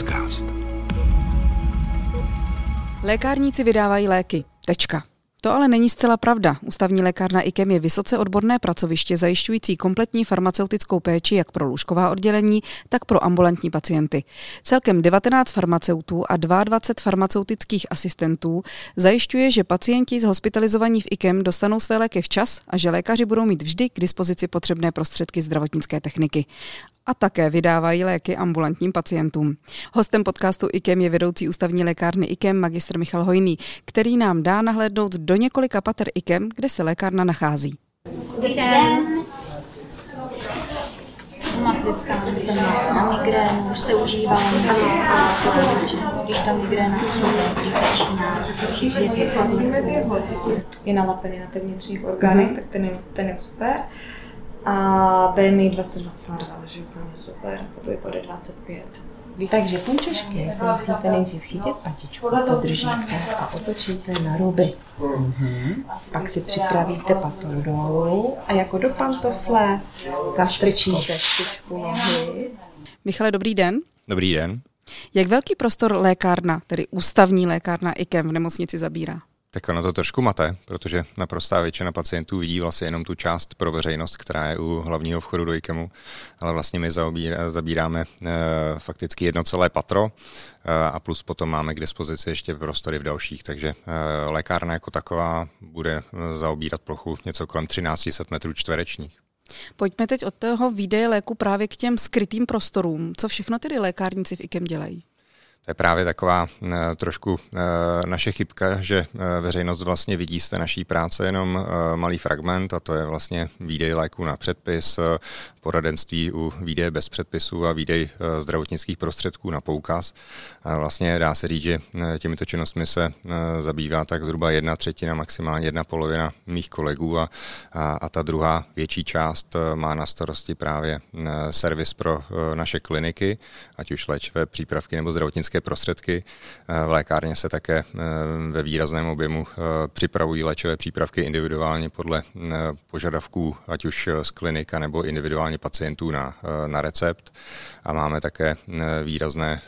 podcast. Lékárníci vydávají léky. Tečka. To ale není zcela pravda. Ústavní lékárna IKEM je vysoce odborné pracoviště zajišťující kompletní farmaceutickou péči jak pro lůžková oddělení, tak pro ambulantní pacienty. Celkem 19 farmaceutů a 22 farmaceutických asistentů zajišťuje, že pacienti hospitalizovaní v IKEM dostanou své léky včas a že lékaři budou mít vždy k dispozici potřebné prostředky zdravotnické techniky a také vydávají léky ambulantním pacientům. Hostem podcastu IKEM je vedoucí ústavní lékárny IKEM magistr Michal Hojný, který nám dá nahlédnout do několika pater IKEM, kde se lékárna nachází. Dobrý den. Máte na migrénu, už jste užívali, když ta migréna když začíná, je nalapený na těch vnitřních orgánech, tak ten je, ten je super. A BMI 2022, takže úplně super, a to vypadá 25. Takže půjčošky se musíte nejdřív chytit patičku, podržíte a otočíte na ruby. Pak si připravíte patou dolů a jako do pantofle nastrčíte špičku nohy. Michale, dobrý den. Dobrý den. Jak velký prostor lékárna, tedy ústavní lékárna IKEM v nemocnici zabírá? Tak ono to trošku mate, protože naprostá většina pacientů vidí vlastně jenom tu část pro veřejnost, která je u hlavního vchodu do IKEMu, ale vlastně my zabíráme e, fakticky jedno celé patro e, a plus potom máme k dispozici ještě prostory v dalších, takže e, lékárna jako taková bude zaobírat plochu něco kolem 1300 metrů čtverečních. Pojďme teď od toho výdeje léku právě k těm skrytým prostorům. Co všechno tedy lékárníci v IKEM dělají? To je právě taková uh, trošku uh, naše chybka, že uh, veřejnost vlastně vidí z té naší práce jenom malý fragment a to je vlastně výdej léků na předpis, poradenství u výdeje bez předpisu a výdej uh, zdravotnických prostředků na poukaz. Vlastně dá se říct, že uh, těmito činnostmi se uh, zabývá tak zhruba jedna třetina, maximálně jedna polovina mých kolegů a, a, a ta druhá větší část má na starosti právě servis pro naše kliniky, ať už léčivé přípravky nebo zdravotnické prostředky. Eh, v lékárně se také eh, ve výrazném objemu eh, připravují léčivé přípravky individuálně podle požadavků, ať už z klinika nebo individuálně pacientů na, na recept. A máme také výrazné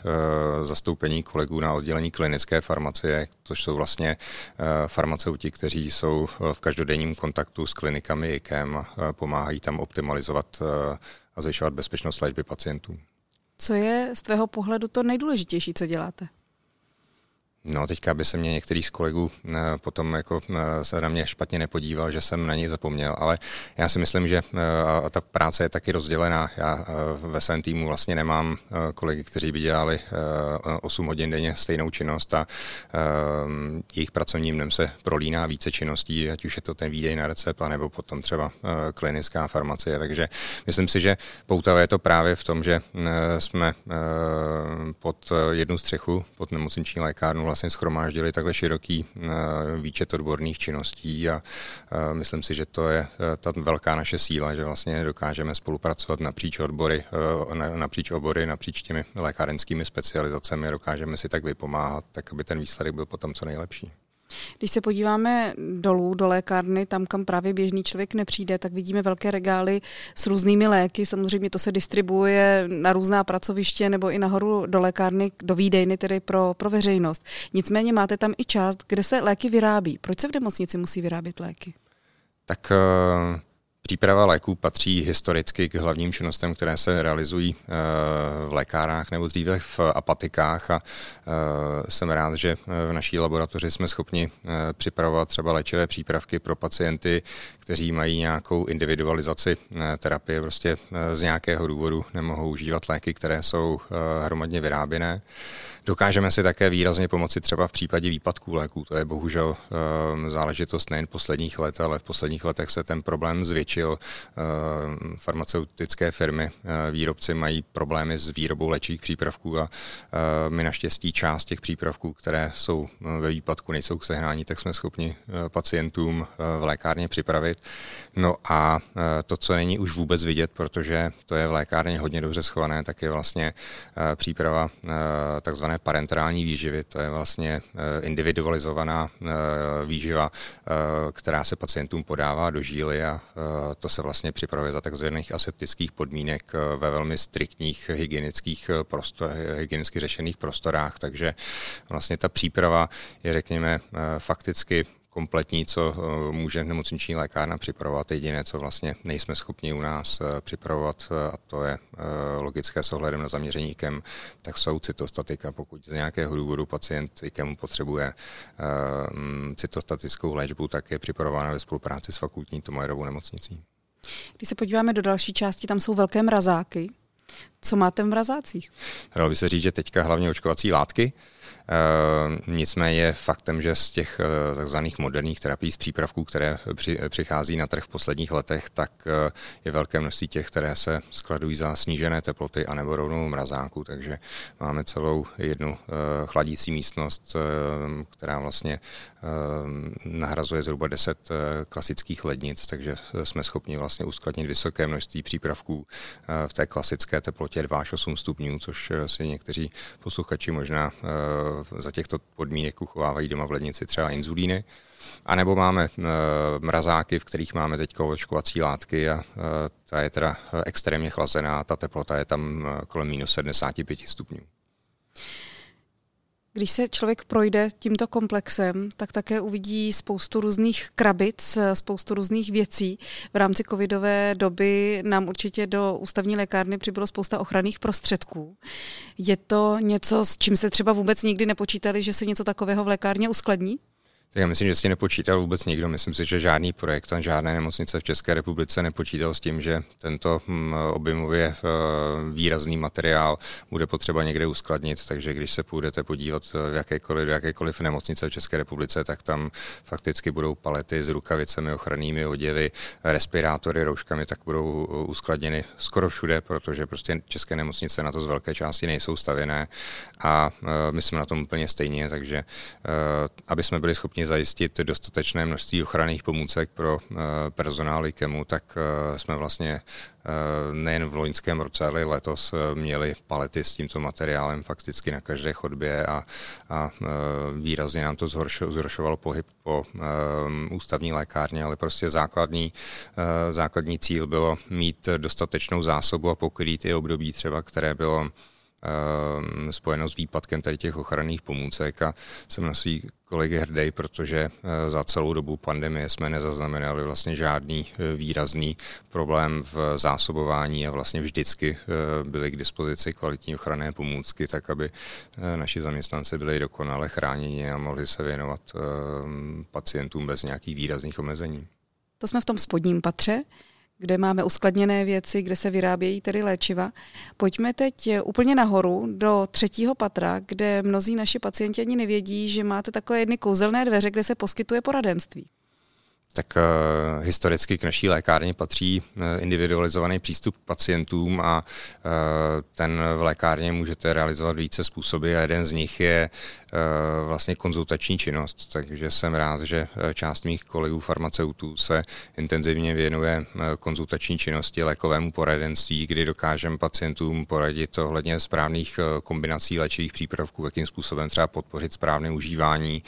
zastoupení kolegů na oddělení klinické farmacie, což jsou vlastně farmaceuti, kteří jsou v každodenním kontaktu s klinikami IKEM a pomáhají tam optimalizovat a zvyšovat bezpečnost léčby pacientů. Co je z tvého pohledu to nejdůležitější, co děláte? No, teďka by se mě některý z kolegů eh, potom jako eh, se na mě špatně nepodíval, že jsem na něj zapomněl, ale já si myslím, že eh, ta práce je taky rozdělená. Já ve svém týmu vlastně nemám kolegy, kteří by dělali 8 hodin denně stejnou činnost a jejich pracovním dnem se prolíná více činností, ať už je to ten výdej na recept, nebo potom třeba klinická farmacie. Takže myslím si, že poutavé je to právě v tom, že jsme pod jednu střechu, pod nemocniční lékárnu vlastně schromáždili takhle široký eh, výčet odborných činností a eh, myslím si, že to je eh, ta velká naše síla, že vlastně dokážeme spolupracovat napříč odbory, napříč obory, napříč těmi lékárenskými specializacemi, dokážeme si tak vypomáhat, tak aby ten výsledek byl potom co nejlepší. Když se podíváme dolů do lékárny, tam, kam právě běžný člověk nepřijde, tak vidíme velké regály s různými léky. Samozřejmě to se distribuuje na různá pracoviště nebo i nahoru do lékárny, do výdejny, tedy pro, pro veřejnost. Nicméně máte tam i část, kde se léky vyrábí. Proč se v nemocnici musí vyrábět léky? Tak uh Příprava léků patří historicky k hlavním činnostem, které se realizují eh, v lékárnách nebo dříve v apatikách a eh, jsem rád, že v naší laboratoři jsme schopni eh, připravovat třeba léčivé přípravky pro pacienty, kteří mají nějakou individualizaci terapie, prostě z nějakého důvodu nemohou užívat léky, které jsou hromadně vyráběné. Dokážeme si také výrazně pomoci třeba v případě výpadků léků. To je bohužel ehm, záležitost nejen posledních let, ale v posledních letech se ten problém zvětšil. Ehm, farmaceutické firmy, eh, výrobci mají problémy s výrobou léčivých přípravků a eh, my naštěstí část těch přípravků, které jsou eh, ve výpadku, nejsou k sehnání, tak jsme schopni pacientům v lékárně připravit připravit. No a to, co není už vůbec vidět, protože to je v lékárně hodně dobře schované, tak je vlastně příprava takzvané parenterální výživy. To je vlastně individualizovaná výživa, která se pacientům podává do žíly a to se vlastně připravuje za takzvaných aseptických podmínek ve velmi striktních hygienických prostor, hygienicky řešených prostorách, takže vlastně ta příprava je, řekněme, fakticky kompletní, co eh, může nemocniční lékárna připravovat. Jediné, co vlastně nejsme schopni u nás eh, připravovat, eh, a to je logické s ohledem na zaměření IKEM, tak jsou cytostatika. Pokud z nějakého důvodu pacient IKEM potřebuje mm, cytostatickou léčbu, tak je připravována ve spolupráci s fakultní Tomajerovou nemocnicí. Když se podíváme do další části, tam jsou velké mrazáky. Co máte v mrazácích? Dalo by se říct, že teďka hlavně očkovací látky, nicméně faktem, že z těch eh, takzvaných moderních terapií z přípravků, které přichází na trh v posledních letech, tak eh, je velké množství těch, které se skladují za snížené teploty anebo rovnou mrazáku, takže máme celou jednu chladící místnost, která vlastně nahrazuje zhruba 10 klasických lednic, takže jsme schopni vlastně uskladnit vysoké množství přípravků v té klasické teplotě 2 až 8 stupňů, což si někteří posluchači možná za těchto podmínek uchovávají doma v lednici třeba inzulíny. A nebo máme eh, mrazáky, v kterých máme teď očkovací látky a eh, ta je teda extrémně chlazená, ta teplota je tam eh, kolem minus 75 stupňů. Když se člověk projde tímto komplexem, tak také uvidí spoustu různých krabic, spoustu různých věcí. V rámci covidové doby nám určitě do ústavní lékárny přibylo spousta ochranných prostředků. Je to něco, s čím se třeba vůbec nikdy nepočítali, že se něco takového v lékárně uskladní? Tak já myslím, že si nepočítal vůbec nikdo. Myslím si, že žádný projekt žádné nemocnice v České republice nepočítal s tím, že tento hm, objemově eh, výrazný materiál bude potřeba někde uskladnit. Takže když se půjdete podívat v jakékoliv, v jakékoliv nemocnice v České republice, tak tam fakticky budou palety s rukavicemi, ochrannými oděvy, respirátory, rouškami, tak budou uskladněny skoro všude, protože prostě české nemocnice na to z velké části nejsou stavěné a eh, my jsme na tom úplně stejně, takže eh, aby jsme byli schopni schopni zajistit dostatečné množství ochranných pomůcek pro eh, personál IKEMu, tak eh, jsme vlastně eh, nejen v loňském roce, ale letos měli palety s tímto materiálem fakticky na každé chodbě a, a výrazně nám to zhoršovalo pohyb po ústavní lékárně, ale prostě základní, základní cíl bylo mít dostatečnou zásobu a pokrýt i období třeba, které bylo spojeno s výpadkem tady těch ochranných pomůcek a jsem na svý kolegy hrdý, protože eh, za celou dobu pandemie jsme nezaznamenali vlastně žádný eh, výrazný problém v zásobování a vlastně vždycky eh, byly k dispozici kvalitní ochranné pomůcky, tak aby naši zaměstnanci byli dokonale chráněni a mohli se věnovat ehm, pacientům bez nějakých výrazných omezení. To jsme v tom spodním patře kde máme uskladněné věci, kde se vyrábějí tedy léčiva. Pojďme teď úplně nahoru do třetího patra, kde mnozí naši pacienti ani nevědí, že máte takové jedny kouzelné dveře, kde se poskytuje poradenství. Tak uh, historicky k naší lékárně patří uh, individualizovaný přístup k pacientům a uh, ten v lékárně můžete realizovat více způsoby a jeden z nich je vlastně konzultační činnost. Takže jsem rád, že část mých kolegů farmaceutů se intenzivně věnuje konzultační činnosti, lékovému poradenství, kdy dokážeme pacientům poradit ohledně správných kombinací léčivých přípravků, jakým způsobem třeba podpořit správné užívání.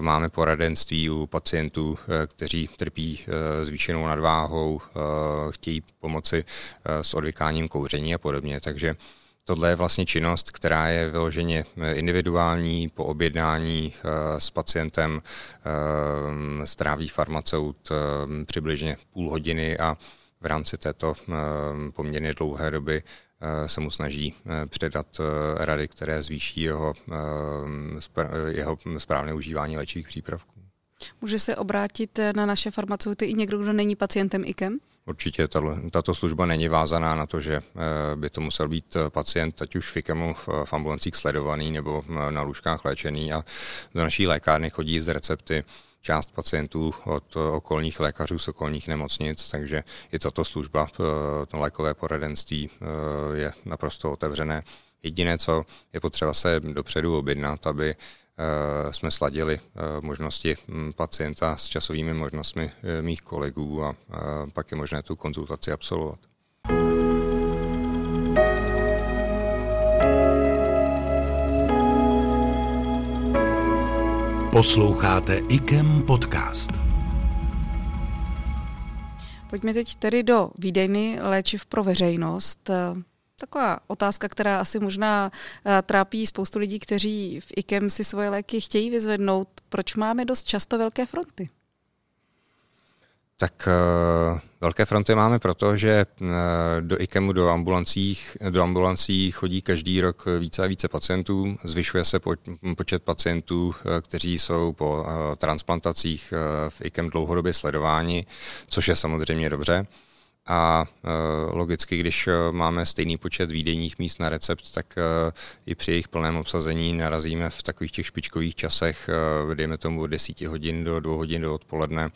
Máme poradenství u pacientů, kteří trpí eh, zvýšenou nadváhou, eh, chtějí pomoci eh, s odvykáním kouření a podobně. Takže Tohle je vlastně činnost, která je vyloženě individuální, po objednání s pacientem stráví farmaceut přibližně půl hodiny a v rámci této poměrně dlouhé doby se mu snaží předat rady, které zvýší jeho, jeho správné užívání léčivých přípravků. Může se obrátit na naše farmaceuty i někdo, kdo není pacientem IKEM? Určitě tato služba není vázaná na to, že eh, by to musel být eh, pacient, ať už v IKEMu v ambulancích sledovaný nebo eh, na lůžkách léčený a do naší lékárny chodí z recepty část pacientů od okolních lékařů z okolních nemocnic, takže i tato služba, to lékové poradenství je naprosto otevřené. Jediné, co je potřeba se dopředu objednat, aby jsme sladili možnosti hm, pacienta s časovými možnostmi mých kolegů a pak je možné tu konzultaci absolvovat. Posloucháte IKEM podcast. Pojďme teď tedy do výdejny léčiv pro veřejnost. Taková otázka, která asi možná eh, trápí spoustu lidí, kteří v IKEM si svoje léky chtějí vyzvednout. Proč máme dost často velké fronty? Tak uh, velké fronty máme proto, že uh, do IKEMu, do, ambulancích, do ambulancí chodí každý rok více a více pacientů. Zvyšuje se po, počet pacientů, kteří jsou po transplantacích v IKEM dlouhodobě sledováni, což je samozřejmě dobře. A uh, logicky, když uh, máme stejný počet výdejních míst na recept, tak uh, i při jejich plném obsazení narazíme v takových těch špičkových časech, dejme tomu od 10 hodin do 2 hodin do odpoledne,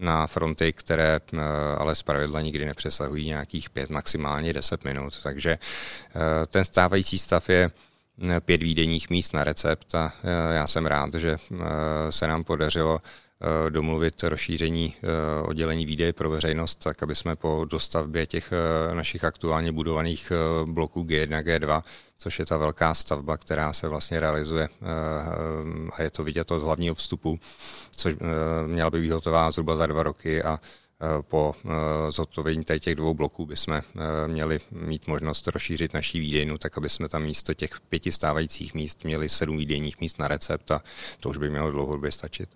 na fronty, které eh, ale zpravidla nikdy nepřesahují nějakých pět, maximálně 10 minut. Takže eh, ten stávající stav je eh, pět výdenních míst na recept a já jsem rád, že se nám podařilo domluvit rozšíření oddělení výdeje pro veřejnost, tak aby jsme po dostavbě těch našich aktuálně budovaných bloků G1, G2 což je ta velká stavba, která se vlastně realizuje eh, a je to vidět od hlavního vstupu, což eh, měla by být hotová zhruba za dva roky a eh, po zhotovení tady těch dvou bloků bychom měli mít možnost rozšířit naší výdejnu, tak aby jsme tam místo těch pěti stávajících míst měli sedm výdejních míst na recept a to už by mělo dlouhodobě stačit.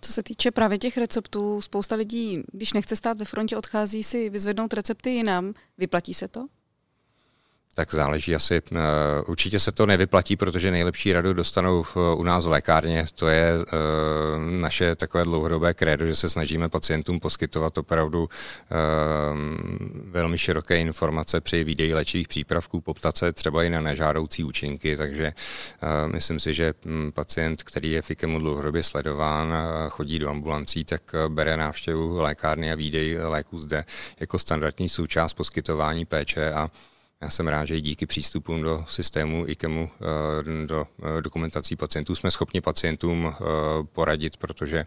Co se týče právě těch receptů, spousta lidí, když nechce stát ve frontě, odchází si vyzvednout recepty jinam. Vyplatí se to? Tak záleží asi. Eh, určitě se to nevyplatí, protože nejlepší radu dostanou u nás v lékárně. To je eh, naše takové dlouhodobé krédo, že se snažíme pacientům poskytovat opravdu eh, velmi široké informace při výdeji léčivých přípravků, poptat se třeba i na nežádoucí účinky, takže myslím si, že hm, pacient, který je FIKEMu dlouhodobě sledován, chodí do ambulancí, tak bere návštěvu lékárny a výdej léku zde jako standardní součást poskytování péče a já jsem rád, že i díky přístupům do systému IKEMu, eh, do eh, dokumentací pacientů jsme schopni pacientům eh, poradit, protože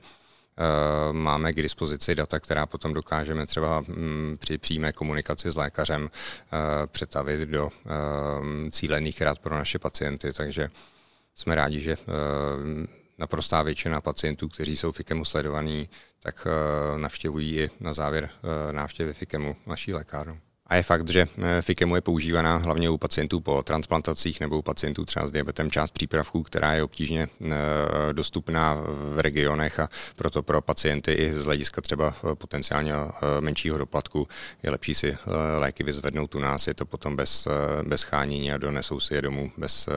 máme k dispozici data, která potom dokážeme třeba mm, při přímé komunikaci s lékařem přetavit do cílených rad pro naše pacienty, takže jsme rádi, že naprostá většina pacientů, kteří jsou FIKEMu sledovaní, tak navštěvují i na závěr návštěvy FIKEMu naší lékárnu. A je fakt, že eh, FIKEMu je používaná hlavně u pacientů po transplantacích nebo u pacientů třeba s diabetem část přípravků, která je obtížně eh, dostupná v regionech a proto pro pacienty i z hlediska třeba eh, potenciálně menšího doplatku je lepší si léky vyzvednout u nás. Je to potom bez, bez chánění a donesou si je domů bez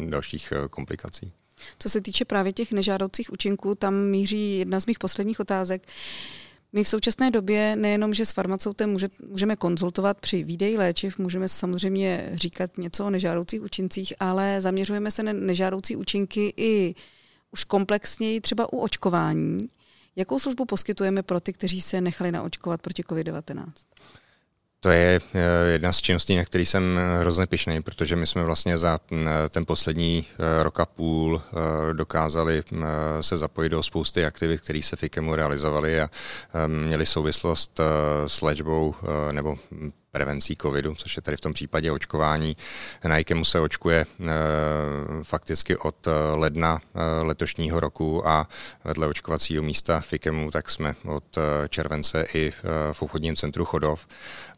dalších komplikací. Co se týče právě těch nežádoucích účinků, tam míří jedna z mých posledních otázek. My v současné době nejenom, že s farmaceutem může, můžeme konzultovat při výdeji léčiv, můžeme samozřejmě říkat něco o nežádoucích účincích, ale zaměřujeme se na nežádoucí účinky i už komplexněji třeba u očkování. Jakou službu poskytujeme pro ty, kteří se nechali naočkovat proti COVID-19? To je eh, jedna z činností, na který jsem hrozně pišný, protože my jsme vlastně za mm, ten poslední eh, rok a půl eh, dokázali mm, se zapojit do spousty aktivit, které se FIKEMu realizovaly a měly souvislost s léčbou nebo prevencí covidu, což je tady v tom případě očkování. Na IKEMu se očkuje fakticky od ledna letošního roku a vedle očkovacího místa v IKEMu tak jsme od července i v obchodním centru Chodov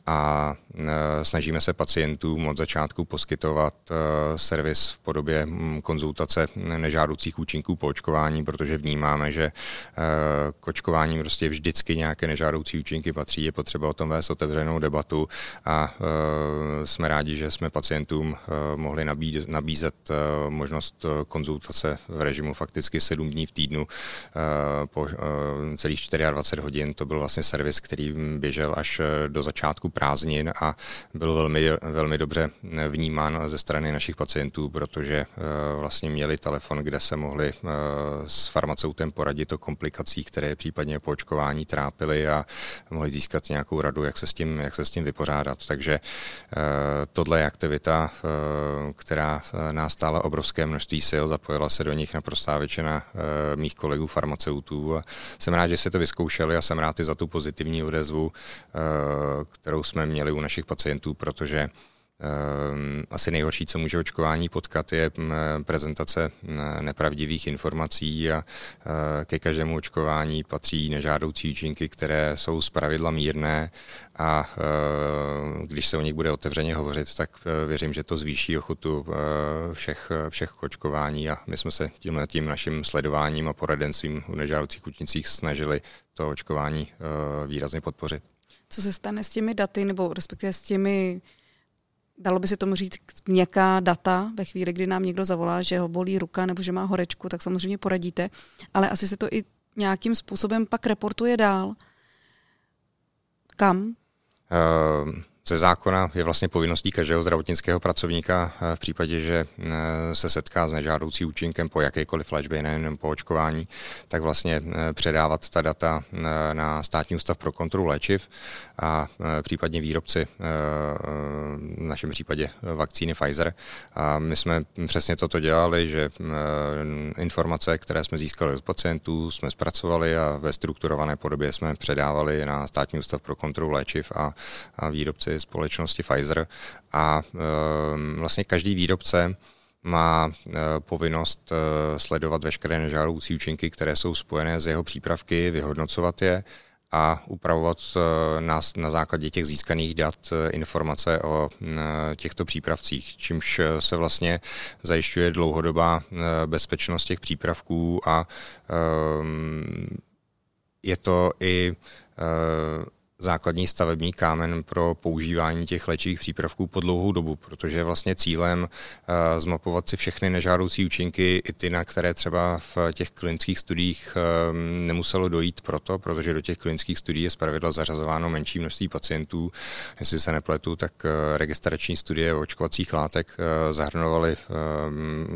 a e, snažíme se pacientům od začátku poskytovat e, servis v podobě konzultace nežádoucích účinků po očkování, protože vnímáme, že e, k očkování prostě vždycky nějaké nežádoucí účinky patří, je potřeba o tom vést otevřenou debatu a jsme rádi, že jsme pacientům mohli nabízet, nabízet možnost konzultace v režimu fakticky 7 dní v týdnu po celých 24 hodin. To byl vlastně servis, který běžel až do začátku prázdnin a byl velmi, velmi dobře vnímán ze strany našich pacientů, protože eh, vlastně měli telefon, kde se mohli eh, s farmaceutem poradit o komplikacích, které případně po očkování trápily a mohli získat nějakou radu, jak se s tím, jak se s tím vypořádat pořádat. Takže tohle je aktivita, která nás stála obrovské množství sil, zapojila se do nich naprostá většina mých kolegů farmaceutů jsem rád, že si to vyzkoušeli a jsem rád i za tu pozitivní odezvu, kterou jsme měli u našich pacientů, protože Ehm, asi nejhorší, co může očkování potkat, je prezentace nepravdivých informací a e, ke každému očkování patří nežádoucí účinky, které jsou zpravidla mírné a e, když se o nich bude otevřeně hovořit, tak e, věřím, že to zvýší ochotu všech, všech očkování a my jsme se tímhle tím naším sledováním a poradenstvím u nežádoucích účincích snažili to očkování výrazně podpořit. Co se stane s těmi daty, nebo respektive s těmi dalo by se tomu říct měkká data ve chvíli, kdy nám někdo zavolá, že ho bolí ruka nebo že má horečku, tak samozřejmě poradíte, ale asi se to i nějakým způsobem pak reportuje dál. Kam? Uh, ze zákona je vlastně povinností každého zdravotnického pracovníka eh, v případě, že eh, se setká s nežádoucí účinkem po jakékoliv léčbě, nejen po očkování, tak vlastně eh, předávat ta data na státní ústav pro kontrolu léčiv a případně výrobci, v našem případě vakcíny Pfizer. A my jsme přesně toto dělali, že informace, které jsme získali od pacientů, jsme zpracovali a ve strukturované podobě jsme předávali na státní ústav pro kontrolu léčiv a, a výrobci společnosti Pfizer a ehm, vlastně každý výrobce má e, povinnost e, sledovat veškeré nežádoucí účinky, které jsou spojené s jeho přípravky, vyhodnocovat je a upravovat e, na, základě těch získaných dat informace o těchto přípravcích, čímž se vlastně zajišťuje dlouhodobá bezpečnost těch přípravků a je to i základní stavební kámen pro používání těch léčivých přípravků po dlouhou dobu, protože je vlastně cílem uh, zmapovat si všechny nežádoucí účinky, i ty, na které třeba v těch klinických studiích um, nemuselo dojít proto, protože do těch klinických studií je zpravidla zařazováno menší množství pacientů. Jestli se nepletu, tak uh, registrační studie očkovacích látek zahrnovaly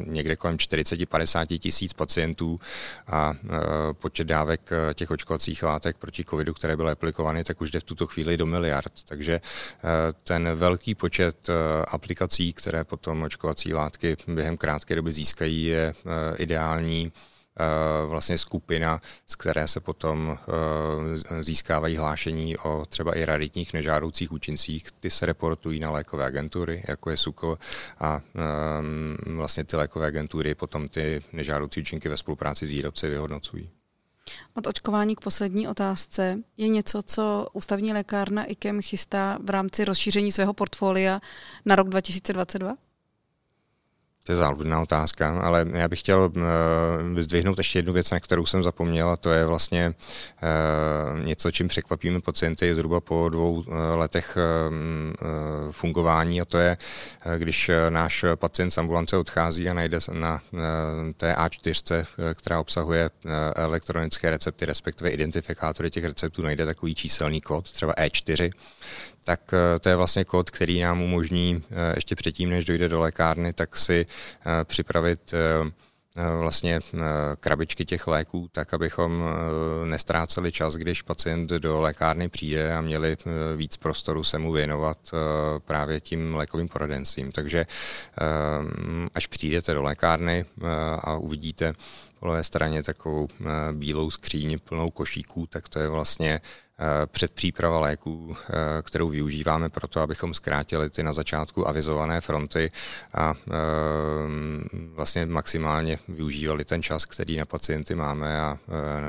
někde kolem 40-50 tisíc pacientů a počet dávek těch očkovacích látek proti covidu, které byly aplikovány, tak už jde v tuto chvíli do miliard. Takže eh, ten velký počet eh, aplikací, které potom očkovací látky během krátké doby získají, je eh, ideální vlastně skupina, z které se potom získávají hlášení o třeba i raritních nežádoucích účincích. Ty se reportují na lékové agentury, jako je SUKL a vlastně ty lékové agentury potom ty nežádoucí účinky ve spolupráci s výrobci vyhodnocují. Od očkování k poslední otázce. Je něco, co ústavní lékárna IKEM chystá v rámci rozšíření svého portfolia na rok 2022? To je záludná otázka, ale já bych chtěl uh, vyzdvihnout ještě jednu věc, na kterou jsem zapomněl, a to je vlastně uh, něco, čím překvapíme pacienty zhruba po dvou uh, letech fungování, a to je, když náš pacient z ambulance odchází a najde na té A4, která obsahuje elektronické recepty, respektive identifikátory těch receptů, najde takový číselný kód, třeba E4, tak eh, to je vlastně kód, který nám umožní eh, ještě předtím, než dojde do lékárny, tak si eh, připravit vlastně krabičky těch léků, tak abychom nestráceli čas, když pacient do lékárny přijde a měli víc prostoru se mu věnovat právě tím lékovým poradenstvím. Takže až přijdete do lékárny a uvidíte po levé straně takovou bílou skříň plnou košíků, tak to je vlastně Eh, předpříprava léků, eh, kterou využíváme pro to, abychom zkrátili ty na začátku avizované fronty a eh, vlastně maximálně využívali ten čas, který na pacienty máme a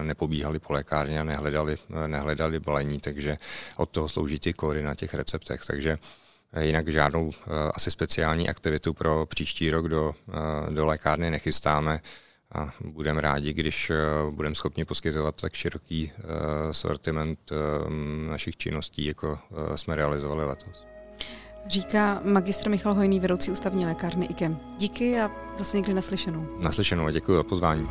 nepobíhali po lékárně a nehledali, nehledali balení, takže od toho slouží ty kódy na těch receptech. Takže Jinak žádnou asi speciální aktivitu pro příští rok do, do lékárny nechystáme a budeme rádi, když eh, budeme schopni poskytovat tak široký eh, sortiment eh, našich činností, jako jsme realizovali letos. Říká magistr Michal Hojný, vedoucí ústavní lékárny IKEM. Díky a zase někdy naslyšenou. Naslyšenou a děkuji za pozvání.